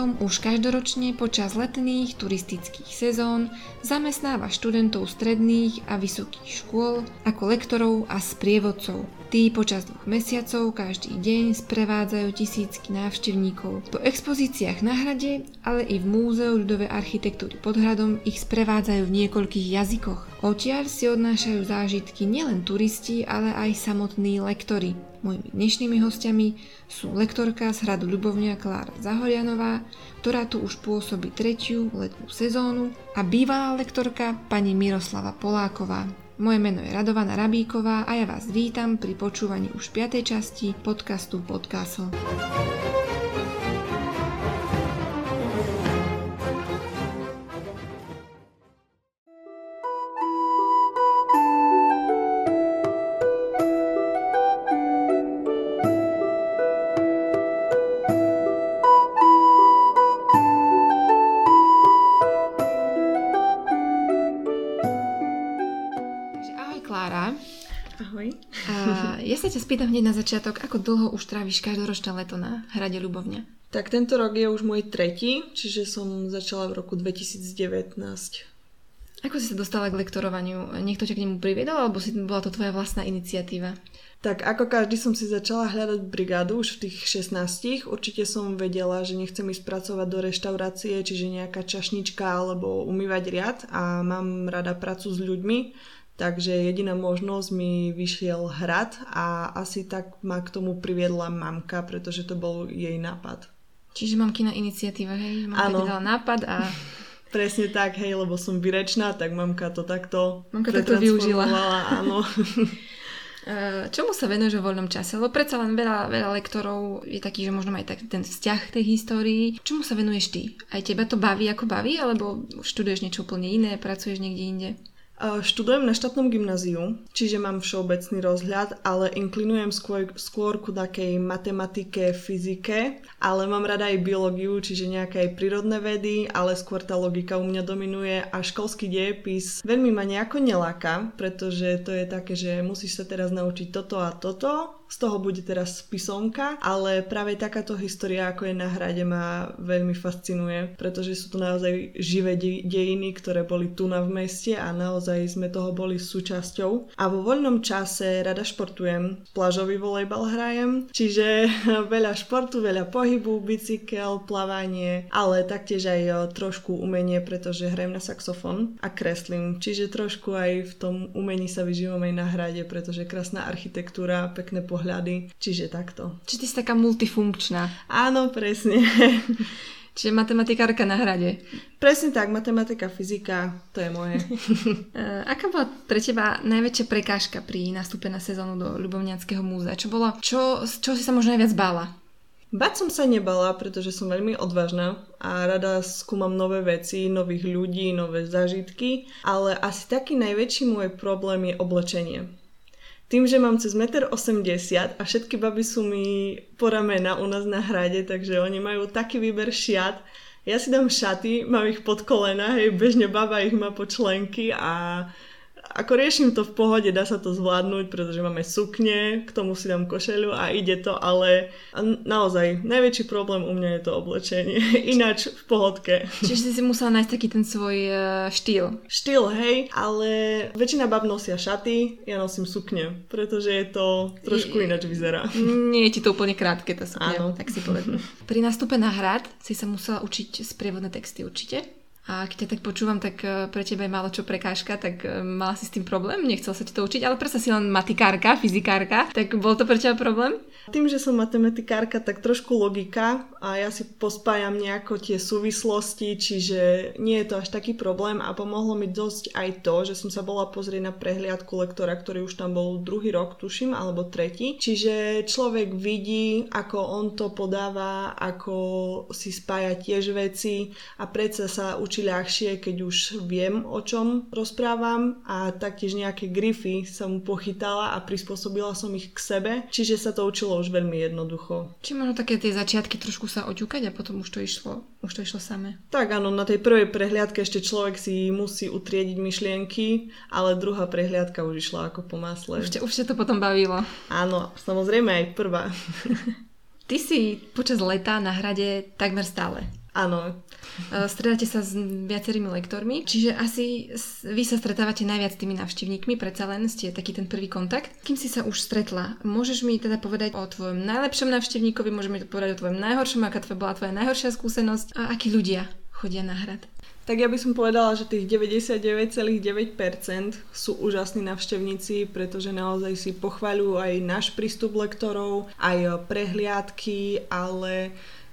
Múzeum už každoročne počas letných turistických sezón zamestnáva študentov stredných a vysokých škôl ako lektorov a sprievodcov. Tí počas dvoch mesiacov každý deň sprevádzajú tisícky návštevníkov. Po expozíciách na hrade, ale i v Múzeu ľudovej architektúry pod hradom ich sprevádzajú v niekoľkých jazykoch. Odtiaľ si odnášajú zážitky nielen turisti, ale aj samotní lektori. Mojimi dnešnými hostiami sú lektorka z hradu Ľubovňa Klára Zahorianová, ktorá tu už pôsobí tretiu letnú sezónu a bývalá lektorka pani Miroslava Poláková. Moje meno je Radovana Rabíková a ja vás vítam pri počúvaní už 5. časti podcastu Podcastle. Ťa spýtam hneď na začiatok, ako dlho už tráviš každoročné leto na hrade Ľubovňa? Tak tento rok je už môj tretí, čiže som začala v roku 2019. Ako si sa dostala k lektorovaniu? Niekto ťa k nemu priviedol, alebo si bola to tvoja vlastná iniciatíva? Tak ako každý som si začala hľadať brigádu už v tých 16. Určite som vedela, že nechcem ísť pracovať do reštaurácie, čiže nejaká čašnička alebo umývať riad a mám rada prácu s ľuďmi, Takže jediná možnosť mi vyšiel hrad a asi tak ma k tomu priviedla mamka, pretože to bol jej nápad. Čiže mamkina iniciatíva, hej? Mamka Áno. dala nápad a... Presne tak, hej, lebo som vyrečná, tak mamka to takto Mamka takto využila. Áno. Eh, čomu sa venuješ vo voľnom čase? Lebo predsa len veľa, veľa lektorov je taký, že možno aj tak, ten vzťah k tej histórii. Čomu sa venuješ ty? Aj teba to baví ako baví, alebo študuješ niečo úplne iné, pracuješ niekde inde? Študujem na štátnom gymnáziu, čiže mám všeobecný rozhľad, ale inklinujem skôr, skôr ku takej matematike, fyzike, ale mám rada aj biológiu, čiže nejaké aj prírodné vedy, ale skôr tá logika u mňa dominuje a školský dejepis veľmi ma nejako neláka, pretože to je také, že musíš sa teraz naučiť toto a toto z toho bude teraz písomka, ale práve takáto história, ako je na hrade, ma veľmi fascinuje, pretože sú to naozaj živé de- dejiny, ktoré boli tu na v meste a naozaj sme toho boli súčasťou. A vo voľnom čase rada športujem, plážový volejbal hrajem, čiže veľa športu, veľa pohybu, bicykel, plávanie, ale taktiež aj trošku umenie, pretože hrajem na saxofón a kreslím, čiže trošku aj v tom umení sa vyžívam aj na hrade, pretože krásna architektúra, pekné pohľady pohľady, čiže takto. Čiže ty si taká multifunkčná. Áno, presne. Čiže matematikárka na hrade. Presne tak, matematika, fyzika, to je moje. Eh, aká bola pre teba najväčšia prekážka pri nástupe na sezónu do Ľubovňanského múzea? Čo bolo, čo, čo si sa možno najviac bála? Bať som sa nebala, pretože som veľmi odvážna a rada skúmam nové veci, nových ľudí, nové zážitky, ale asi taký najväčší môj problém je oblečenie tým, že mám cez 1,80 m a všetky baby sú mi po ramena u nás na hrade, takže oni majú taký výber šiat. Ja si dám šaty, mám ich pod kolena, hej, bežne baba ich má po členky a ako riešim to v pohode, dá sa to zvládnuť, pretože máme sukne, k tomu si dám košelu a ide to, ale naozaj najväčší problém u mňa je to oblečenie. Ináč v pohodke. Čiže si musela nájsť taký ten svoj uh, štýl. Štýl, hej, ale väčšina bab nosia šaty, ja nosím sukne, pretože je to trošku ináč vyzerá. Nie je ti to úplne krátke tá sukňa, Áno. tak si povedme. Pri nástupe na hrad si sa musela učiť sprievodné texty určite? A keď ťa tak počúvam, tak e, pre teba je málo čo prekážka, tak e, mala si s tým problém, nechcel sa ti to učiť, ale predsa si len matikárka, fyzikárka, tak bol to pre teba problém? Tým, že som matematikárka, tak trošku logika a ja si pospájam nejako tie súvislosti, čiže nie je to až taký problém a pomohlo mi dosť aj to, že som sa bola pozrieť na prehliadku lektora, ktorý už tam bol druhý rok, tuším, alebo tretí. Čiže človek vidí, ako on to podáva, ako si spája tiež veci a predsa sa učí či ľahšie, keď už viem, o čom rozprávam a taktiež nejaké grify som pochytala a prispôsobila som ich k sebe, čiže sa to učilo už veľmi jednoducho. Či možno také tie začiatky trošku sa oťukať a potom už to išlo, už to išlo samé? Tak áno, na tej prvej prehliadke ešte človek si musí utriediť myšlienky, ale druhá prehliadka už išla ako po masle. Už, te, už to potom bavilo. Áno, samozrejme aj prvá. Ty si počas leta na hrade takmer stále. Áno. E, stredáte sa s viacerými lektormi, čiže asi vy sa stretávate najviac s tými návštevníkmi, predsa len ste taký ten prvý kontakt. Kým si sa už stretla, môžeš mi teda povedať o tvojom najlepšom návštevníkovi, môžeš mi povedať o tvojom najhoršom, aká tvoja bola tvoja najhoršia skúsenosť a akí ľudia chodia na hrad? Tak ja by som povedala, že tých 99,9% sú úžasní navštevníci, pretože naozaj si pochvaľujú aj náš prístup lektorov, aj prehliadky, ale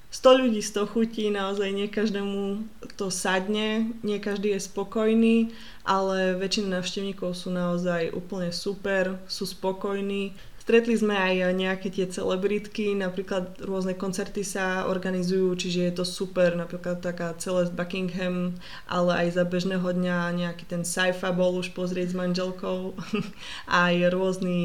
100 ľudí 100 chutí, naozaj nie každému to sadne, nie každý je spokojný, ale väčšina navštevníkov sú naozaj úplne super, sú spokojní. Stretli sme aj nejaké tie celebritky, napríklad rôzne koncerty sa organizujú, čiže je to super, napríklad taká Celeste Buckingham, ale aj za bežného dňa nejaký ten Saifa bol už pozrieť s manželkou, aj rôzni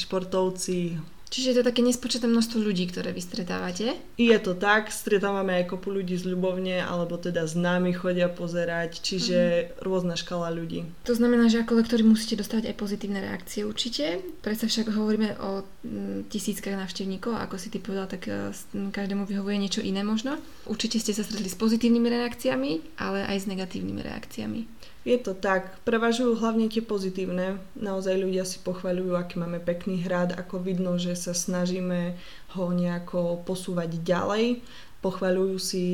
športovci, Čiže je to také nespočetné množstvo ľudí, ktoré vy stretávate? Je to tak, stretávame aj kopu ľudí z ľubovne, alebo teda s nami chodia pozerať, čiže uh-huh. rôzna škala ľudí. To znamená, že ako lektori musíte dostať aj pozitívne reakcie určite. Predsa však hovoríme o mm, tisíckach návštevníkov ako si ty povedal, tak e, každému vyhovuje niečo iné možno. Určite ste sa stretli s pozitívnymi reakciami, ale aj s negatívnymi reakciami. Je to tak, prevažujú hlavne tie pozitívne. Naozaj ľudia si pochvaľujú, aký máme pekný hrad, ako vidno, že sa snažíme ho nejako posúvať ďalej. Pochvaľujú si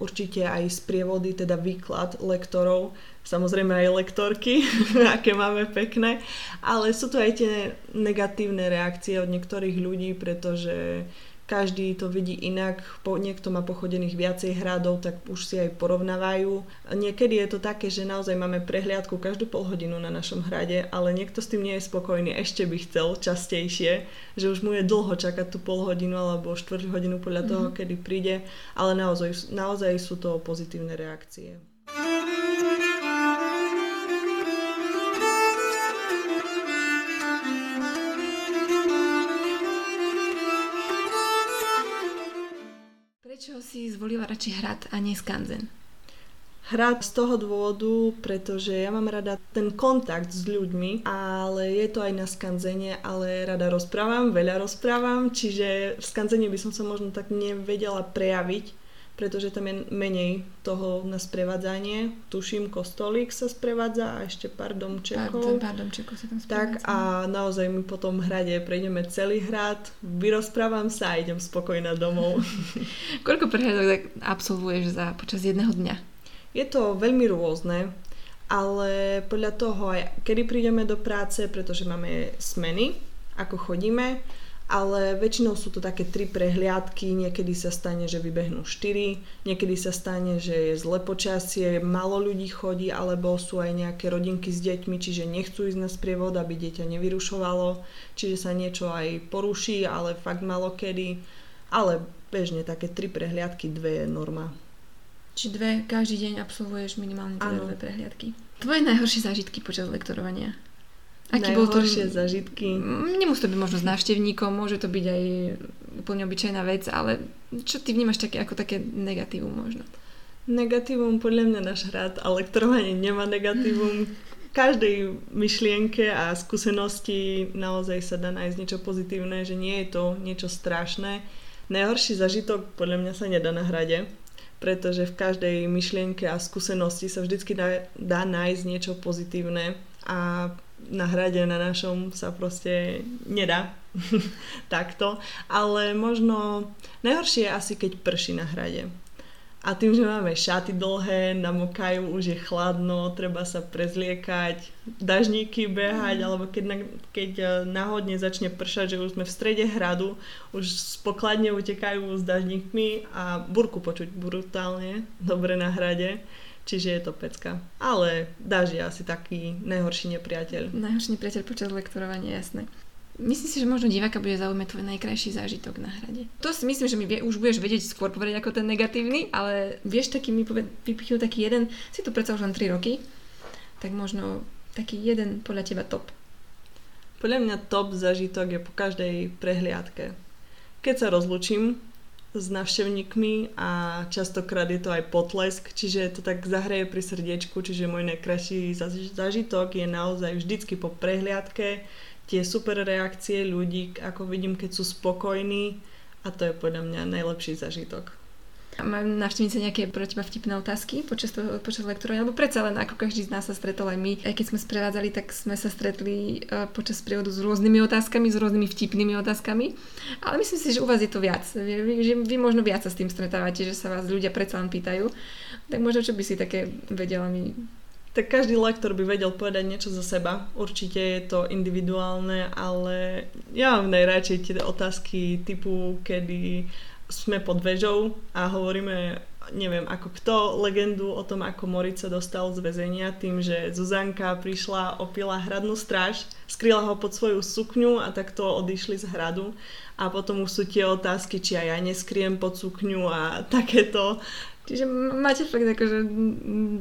určite aj sprievody, teda výklad lektorov, samozrejme aj lektorky, aké máme pekné, ale sú tu aj tie negatívne reakcie od niektorých ľudí, pretože každý to vidí inak, po, niekto má pochodených viacej hradov, tak už si aj porovnávajú. Niekedy je to také, že naozaj máme prehliadku každú pol hodinu na našom hrade, ale niekto s tým nie je spokojný, ešte by chcel častejšie, že už mu je dlho čakať tú pol hodinu alebo štvrť hodinu podľa toho, mm-hmm. kedy príde, ale naozaj, naozaj sú to pozitívne reakcie. Si zvolila radšej hrad a nie skanzen? Hrad z toho dôvodu, pretože ja mám rada ten kontakt s ľuďmi, ale je to aj na skanzene, ale rada rozprávam, veľa rozprávam, čiže v skanzene by som sa možno tak nevedela prejaviť, pretože tam je menej toho na sprevádzanie. Tuším, kostolík sa sprevádza a ešte pár domčekov. Pár, pár domčekov sa tam sprevádza. Tak a naozaj my po tom hrade prejdeme celý hrad, vyrozprávam sa a idem spokojná domov. Koľko prehľadok tak absolvuješ za počas jedného dňa? Je to veľmi rôzne, ale podľa toho aj kedy prídeme do práce, pretože máme smeny, ako chodíme, ale väčšinou sú to také tri prehliadky, niekedy sa stane, že vybehnú štyri, niekedy sa stane, že je zle počasie, málo ľudí chodí, alebo sú aj nejaké rodinky s deťmi, čiže nechcú ísť na sprievod, aby dieťa nevyrušovalo, čiže sa niečo aj poruší, ale fakt malo kedy. Ale bežne také tri prehliadky, dve je norma. Či dve, každý deň absolvuješ minimálne teda dve prehliadky. Tvoje najhoršie zážitky počas lektorovania? Aký bol to zažitky? Nemusí to byť možno s návštevníkom, môže to byť aj úplne obyčajná vec, ale čo ty vnímaš také, ako také negatívum možno? Negatívum podľa mňa náš hrad a lektorovanie nemá negatívum. Každej myšlienke a skúsenosti naozaj sa dá nájsť niečo pozitívne, že nie je to niečo strašné. Najhorší zažitok podľa mňa sa nedá na hrade, pretože v každej myšlienke a skúsenosti sa vždycky dá, dá nájsť niečo pozitívne a na hrade na našom sa proste nedá takto, ale možno najhoršie je asi keď prší na hrade. A tým, že máme šaty dlhé, namokajú, už je chladno, treba sa prezliekať, dažníky behať, mm. alebo keď, na, keď e, náhodne začne pršať, že už sme v strede hradu, už z pokladne utekajú s dažníkmi a burku počuť brutálne, dobre na hrade. Čiže je to pecka. Ale dáž je asi taký najhorší nepriateľ. Najhorší nepriateľ počas lektorovania, jasné. Myslím si, že možno diváka bude zaujímať tvoj najkrajší zážitok na hrade. To si myslím, že mi vie, už budeš vedieť skôr povedať ako ten negatívny, ale vieš taký mi poved, vypichnúť taký jeden, si tu predsa už len 3 roky, tak možno taký jeden podľa teba top. Podľa mňa top zážitok je po každej prehliadke. Keď sa rozlučím, s návštevníkmi a častokrát je to aj potlesk, čiže to tak zahreje pri srdiečku, čiže môj najkrajší zážitok je naozaj vždycky po prehliadke, tie super reakcie ľudí, ako vidím, keď sú spokojní a to je podľa mňa najlepší zažitok. Majú navštívnice nejaké pro teba vtipné otázky počas, toho, počas lektorovania? Alebo predsa len ako každý z nás sa stretol aj my. Aj keď sme sprevádzali, tak sme sa stretli uh, počas prievodu s rôznymi otázkami, s rôznymi vtipnými otázkami. Ale myslím si, že u vás je to viac. Vy, vy, vy možno viac sa s tým stretávate, že sa vás ľudia predsa len pýtajú. Tak možno, čo by si také vedela mi tak každý lektor by vedel povedať niečo za seba. Určite je to individuálne, ale ja mám najradšej tie otázky typu, kedy sme pod vežou a hovoríme neviem ako kto, legendu o tom, ako Moritz sa dostal z väzenia tým, že Zuzanka prišla, opila hradnú stráž, skryla ho pod svoju sukňu a takto odišli z hradu. A potom už sú tie otázky, či aj ja neskriem pod sukňu a takéto. Čiže máte fakt akože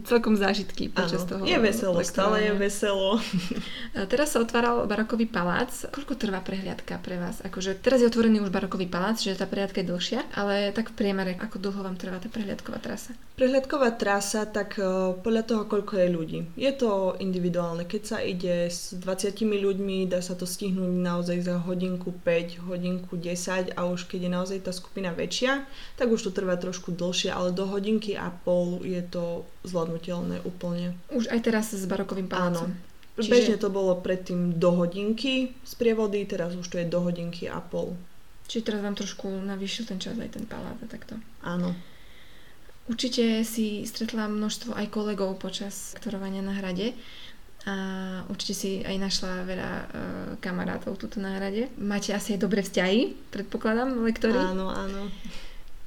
celkom zážitky počas ano, toho. Je veselo, stále je veselo. teraz sa otváral barokový palác. Koľko trvá prehliadka pre vás? Akože teraz je otvorený už barokový palác, že tá prehliadka je dlhšia, ale tak v priemere, ako dlho vám trvá tá prehliadková trasa? Prehliadková trasa, tak uh, podľa toho, koľko je ľudí. Je to individuálne. Keď sa ide s 20 ľuďmi, dá sa to stihnúť naozaj za hodinku 5, hodinku 10 a už keď je naozaj tá skupina väčšia, tak už to trvá trošku dlhšie, ale do hodinky a pol je to zvládnutelné úplne. Už aj teraz s barokovým palácom. Áno. Čiže... Bežne to bolo predtým do hodinky z prievody, teraz už to je do hodinky a pol. Čiže teraz vám trošku navýšil ten čas aj ten palác a takto. Áno. Určite si stretla množstvo aj kolegov počas ktorovania na hrade a určite si aj našla veľa uh, kamarátov tuto na hrade. Máte asi aj dobré vzťahy, predpokladám, lektory? Áno, áno.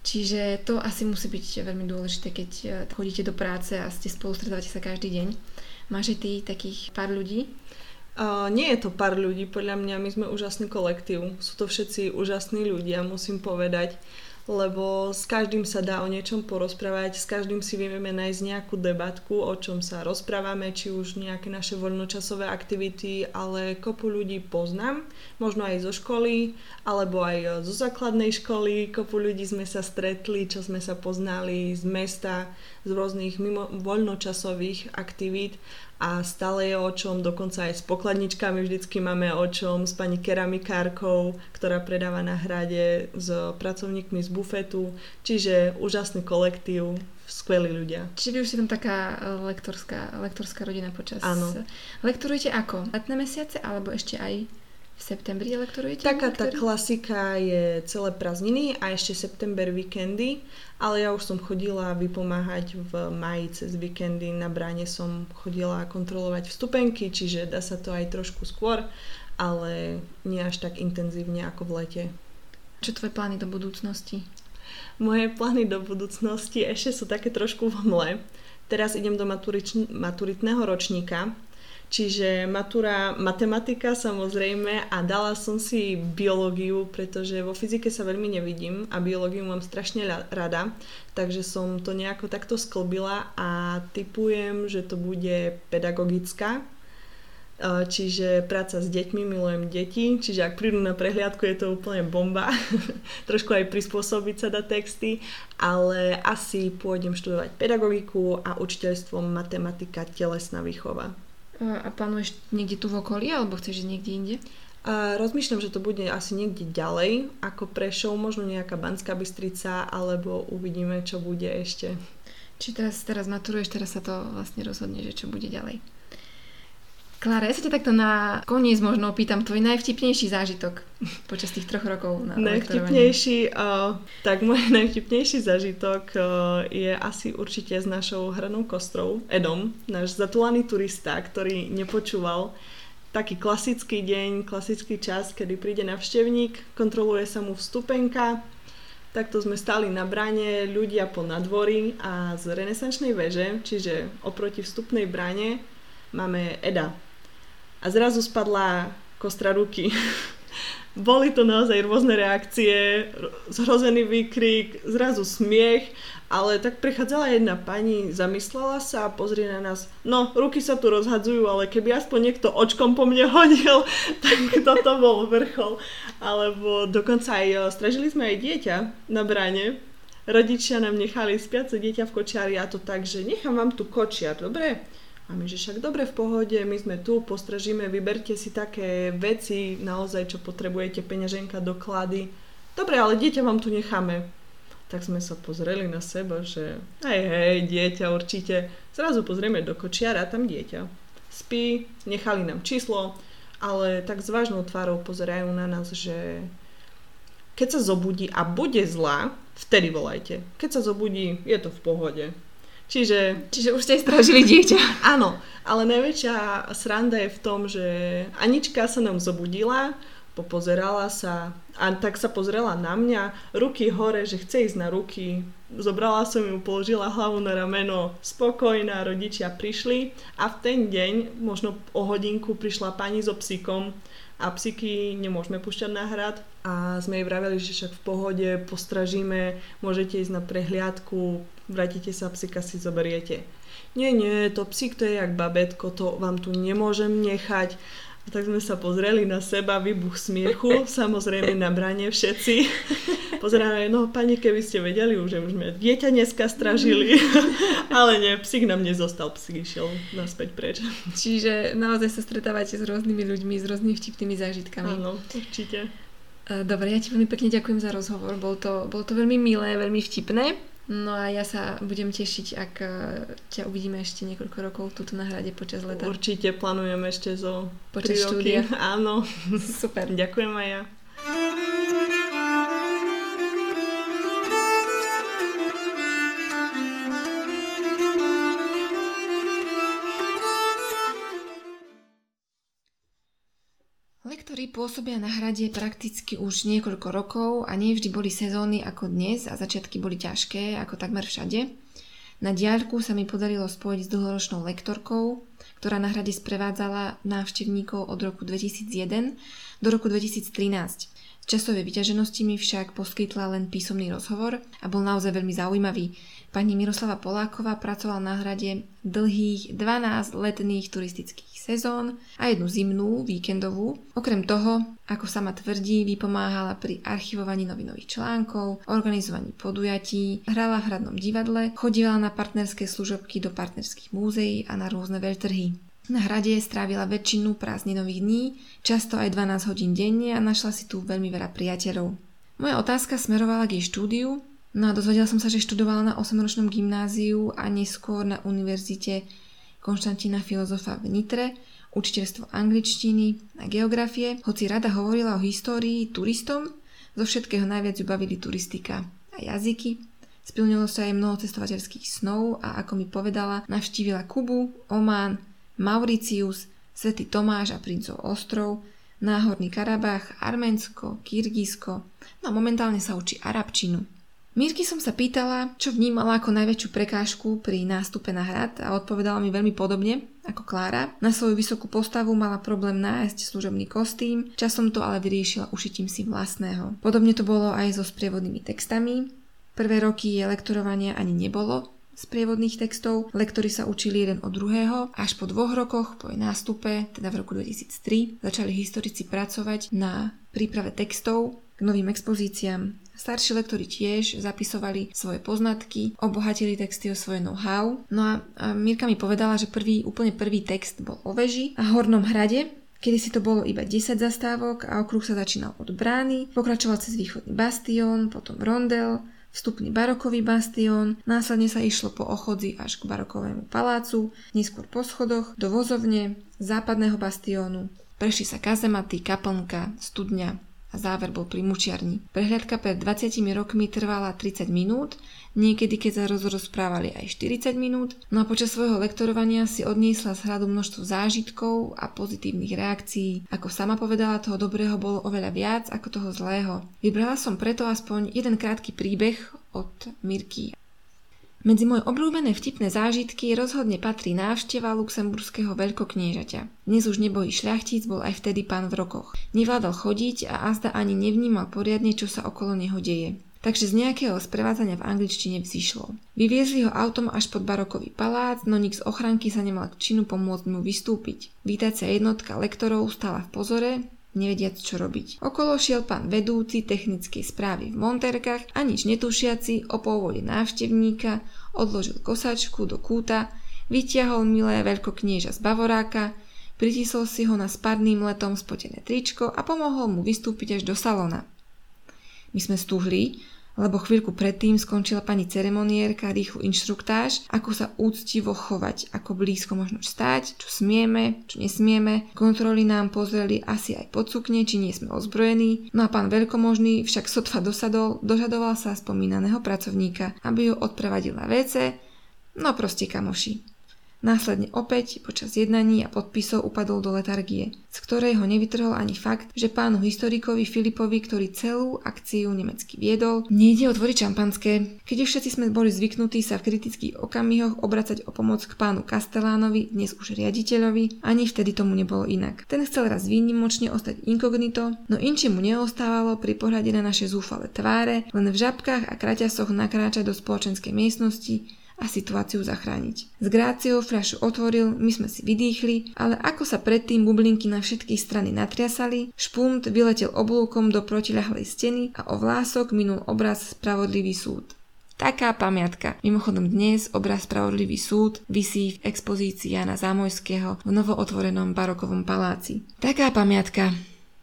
Čiže to asi musí byť veľmi dôležité, keď e, chodíte do práce a ste spolu, stretávate sa každý deň. Máš aj ty takých pár ľudí? Uh, nie je to pár ľudí, podľa mňa my sme úžasný kolektív. Sú to všetci úžasní ľudia, musím povedať lebo s každým sa dá o niečom porozprávať, s každým si vieme nájsť nejakú debatku, o čom sa rozprávame, či už nejaké naše voľnočasové aktivity, ale kopu ľudí poznám, možno aj zo školy, alebo aj zo základnej školy, kopu ľudí sme sa stretli, čo sme sa poznali z mesta, z rôznych mimo voľnočasových aktivít a stále je o čom, dokonca aj s pokladničkami vždycky máme o čom, s pani keramikárkou, ktorá predáva na hrade, s pracovníkmi z bufetu, čiže úžasný kolektív, skvelí ľudia. Čiže vy už si tam taká e, lektorská, lektorská rodina počas... Áno. Lektorujete ako? Letné mesiace alebo ešte aj v septembri lektorujete? Taká tá klasika je celé prázdniny a ešte september víkendy, ale ja už som chodila vypomáhať v maji cez víkendy. Na bráne som chodila kontrolovať vstupenky, čiže dá sa to aj trošku skôr, ale nie až tak intenzívne ako v lete. Čo tvoje plány do budúcnosti? Moje plány do budúcnosti ešte sú také trošku v hmle. Teraz idem do maturitného ročníka, Čiže matura matematika samozrejme a dala som si biológiu, pretože vo fyzike sa veľmi nevidím a biológiu mám strašne rada, takže som to nejako takto sklbila a typujem, že to bude pedagogická, e, čiže práca s deťmi, milujem deti, čiže ak prídu na prehliadku je to úplne bomba, trošku aj prispôsobiť sa na texty, ale asi pôjdem študovať pedagogiku a učiteľstvo matematika, telesná výchova. A plánuješ niekde tu v okolí, alebo chceš ísť niekde inde? A rozmýšľam, že to bude asi niekde ďalej, ako Prešov, možno nejaká Banská Bystrica, alebo uvidíme, čo bude ešte. Či teraz, teraz maturuješ, teraz sa to vlastne rozhodne, že čo bude ďalej. Klára, ja sa ťa takto na koniec možno opýtam tvoj najvtipnejší zážitok počas tých troch rokov na Najvtipnejší, uh, tak môj najvtipnejší zážitok uh, je asi určite s našou hranou kostrou, Edom, náš zatulaný turista, ktorý nepočúval taký klasický deň, klasický čas, kedy príde navštevník, kontroluje sa mu vstupenka, Takto sme stali na brane, ľudia po nadvorí a z renesančnej veže, čiže oproti vstupnej brane, máme Eda, a zrazu spadla kostra ruky. Boli to naozaj rôzne reakcie, zhrozený výkrik, zrazu smiech, ale tak prechádzala jedna pani, zamyslela sa a pozrie na nás. No, ruky sa tu rozhadzujú, ale keby aspoň niekto očkom po mne hodil, tak toto bol vrchol. Alebo dokonca aj, e, stražili sme aj dieťa na bráne. Rodičia nám nechali spiace dieťa v kočiari a to tak, že nechám vám tu kočiar, dobre? A my, že však dobre v pohode, my sme tu, postražíme, vyberte si také veci, naozaj, čo potrebujete, peňaženka, doklady. dobre, ale dieťa vám tu necháme. Tak sme sa pozreli na seba, že hej, hej, dieťa určite. Zrazu pozrieme do kočiara, tam dieťa. Spí, nechali nám číslo, ale tak s vážnou tvárou pozerajú na nás, že keď sa zobudí a bude zlá, vtedy volajte. Keď sa zobudí, je to v pohode. Čiže... Čiže už ste stražili dieťa. Áno, ale najväčšia sranda je v tom, že Anička sa nám zobudila, popozerala sa a tak sa pozrela na mňa, ruky hore, že chce ísť na ruky. Zobrala som ju, položila hlavu na rameno, spokojná, rodičia prišli a v ten deň, možno o hodinku, prišla pani so psíkom a psíky nemôžeme púšťať na hrad a sme jej vraveli, že však v pohode postražíme, môžete ísť na prehliadku, vrátite sa, psíka si zoberiete. Nie, nie, to psík to je jak babetko, to vám tu nemôžem nechať. A tak sme sa pozreli na seba, vybuch smiechu, samozrejme na brane všetci. Pozeráme, no pani, keby ste vedeli, už, už sme dieťa dneska stražili. Ale nie, psík nám nezostal, psík išiel naspäť preč. Čiže naozaj sa stretávate s rôznymi ľuďmi, s rôznymi vtipnými zážitkami. Áno, určite. Dobre, ja ti veľmi pekne ďakujem za rozhovor. Bol to, bol to veľmi milé, veľmi vtipné. No a ja sa budem tešiť, ak e, ťa uvidíme ešte niekoľko rokov tu na hrade počas leta. Určite plánujeme ešte zo počas štúdia. Áno. Super. Ďakujem aj ja. Pôsobia na hrade prakticky už niekoľko rokov a nie vždy boli sezóny ako dnes a začiatky boli ťažké, ako takmer všade. Na diaľku sa mi podarilo spojiť s dlhoročnou lektorkou, ktorá na hrade sprevádzala návštevníkov od roku 2001 do roku 2013. Časovej vyťaženosti mi však poskytla len písomný rozhovor a bol naozaj veľmi zaujímavý. Pani Miroslava Poláková pracovala na hrade dlhých 12 letných turistických sezón a jednu zimnú, víkendovú. Okrem toho, ako sama tvrdí, vypomáhala pri archivovaní novinových článkov, organizovaní podujatí, hrala v hradnom divadle, chodila na partnerské služobky do partnerských múzeí a na rôzne veľtrhy. Na hrade strávila väčšinu prázdninových dní, často aj 12 hodín denne a našla si tu veľmi veľa priateľov. Moja otázka smerovala k jej štúdiu, no a dozvedela som sa, že študovala na 8-ročnom gymnáziu a neskôr na univerzite Konštantína filozofa v Nitre, učiteľstvo angličtiny a geografie, hoci rada hovorila o histórii turistom, zo všetkého najviac ju bavili turistika a jazyky. Splnilo sa jej mnoho cestovateľských snov a ako mi povedala, navštívila Kubu, Omán, Mauricius, Svetý Tomáš a Princov ostrov, Náhorný Karabach, Arménsko, Kyrgyzsko, no a momentálne sa učí arabčinu. Mírky som sa pýtala, čo vnímala ako najväčšiu prekážku pri nástupe na hrad a odpovedala mi veľmi podobne ako Klára. Na svoju vysokú postavu mala problém nájsť služobný kostým, časom to ale vyriešila ušitím si vlastného. Podobne to bolo aj so sprievodnými textami. Prvé roky je lektorovania ani nebolo, z prievodných textov. Lektori sa učili jeden od druhého. Až po dvoch rokoch, po jej nástupe, teda v roku 2003, začali historici pracovať na príprave textov k novým expozíciám. Starší lektori tiež zapisovali svoje poznatky, obohatili texty o svoje know-how. No a, Mirka mi povedala, že prvý, úplne prvý text bol o veži a hornom hrade, kedy si to bolo iba 10 zastávok a okruh sa začínal od brány, pokračoval cez východný bastión, potom rondel, vstupný barokový bastión, následne sa išlo po ochodzi až k barokovému palácu, neskôr po schodoch do vozovne, západného bastiónu, prešli sa kazematy, kaplnka, studňa, a záver bol pri mučiarni. Prehľadka pred 20 rokmi trvala 30 minút, niekedy keď sa rozprávali aj 40 minút, no a počas svojho lektorovania si odniesla z hradu množstvo zážitkov a pozitívnych reakcií. Ako sama povedala, toho dobrého bolo oveľa viac ako toho zlého. Vybrala som preto aspoň jeden krátky príbeh od Mirky medzi moje obľúbené vtipné zážitky rozhodne patrí návšteva luxemburského veľkokniežaťa. Dnes už nebohý šľachtic bol aj vtedy pán v rokoch. Nevládal chodiť a azda ani nevnímal poriadne, čo sa okolo neho deje. Takže z nejakého sprevádzania v angličtine vzýšlo. Vyviezli ho autom až pod barokový palác, no nik z ochranky sa nemal k činu pomôcť mu vystúpiť. Vítacia jednotka lektorov stála v pozore, nevediac čo robiť. Okolo šiel pán vedúci technickej správy v monterkách a nič netušiaci o pôvode návštevníka, odložil kosačku do kúta, vytiahol milé veľkoknieža z bavoráka, pritisol si ho na spadným letom spotené tričko a pomohol mu vystúpiť až do salona. My sme stuhli, lebo chvíľku predtým skončila pani ceremoniérka rýchlu inštruktáž, ako sa úctivo chovať, ako blízko možno stáť, čo smieme, čo nesmieme. Kontroly nám pozreli asi aj pod sukne, či nie sme ozbrojení. No a pán veľkomožný však sotva dosadol, dožadoval sa spomínaného pracovníka, aby ju odprevadil na WC, no proste kamoši. Následne opäť počas jednaní a podpisov upadol do letargie, z ktorej ho nevytrhol ani fakt, že pánu historikovi Filipovi, ktorý celú akciu nemecky viedol, nejde otvoriť šampanské. Keď všetci sme boli zvyknutí sa v kritických okamihoch obracať o pomoc k pánu Kastelánovi, dnes už riaditeľovi, ani vtedy tomu nebolo inak. Ten chcel raz výnimočne ostať inkognito, no inči mu neostávalo pri pohľade na naše zúfale tváre, len v žabkách a kraťasoch nakráčať do spoločenskej miestnosti, a situáciu zachrániť. S Gráciou fľašu otvoril, my sme si vydýchli, ale ako sa predtým bublinky na všetky strany natriasali, špunt vyletel oblúkom do protiľahlej steny a o vlások minul obraz Spravodlivý súd. Taká pamiatka. Mimochodom dnes obraz Spravodlivý súd visí v expozícii Jana Zámojského v novootvorenom barokovom paláci. Taká pamiatka.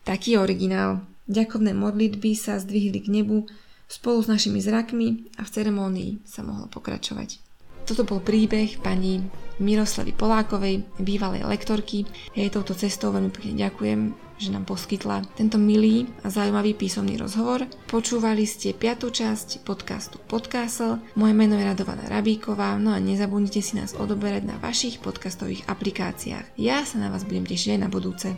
Taký originál. Ďakovné modlitby sa zdvihli k nebu spolu s našimi zrakmi a v ceremónii sa mohlo pokračovať. Toto bol príbeh pani Miroslavy Polákovej, bývalej lektorky. Jej touto cestou veľmi pekne ďakujem, že nám poskytla tento milý a zaujímavý písomný rozhovor. Počúvali ste piatú časť podcastu Podcastle. Moje meno je Radovaná Rabíková, no a nezabudnite si nás odoberať na vašich podcastových aplikáciách. Ja sa na vás budem tešiť aj na budúce.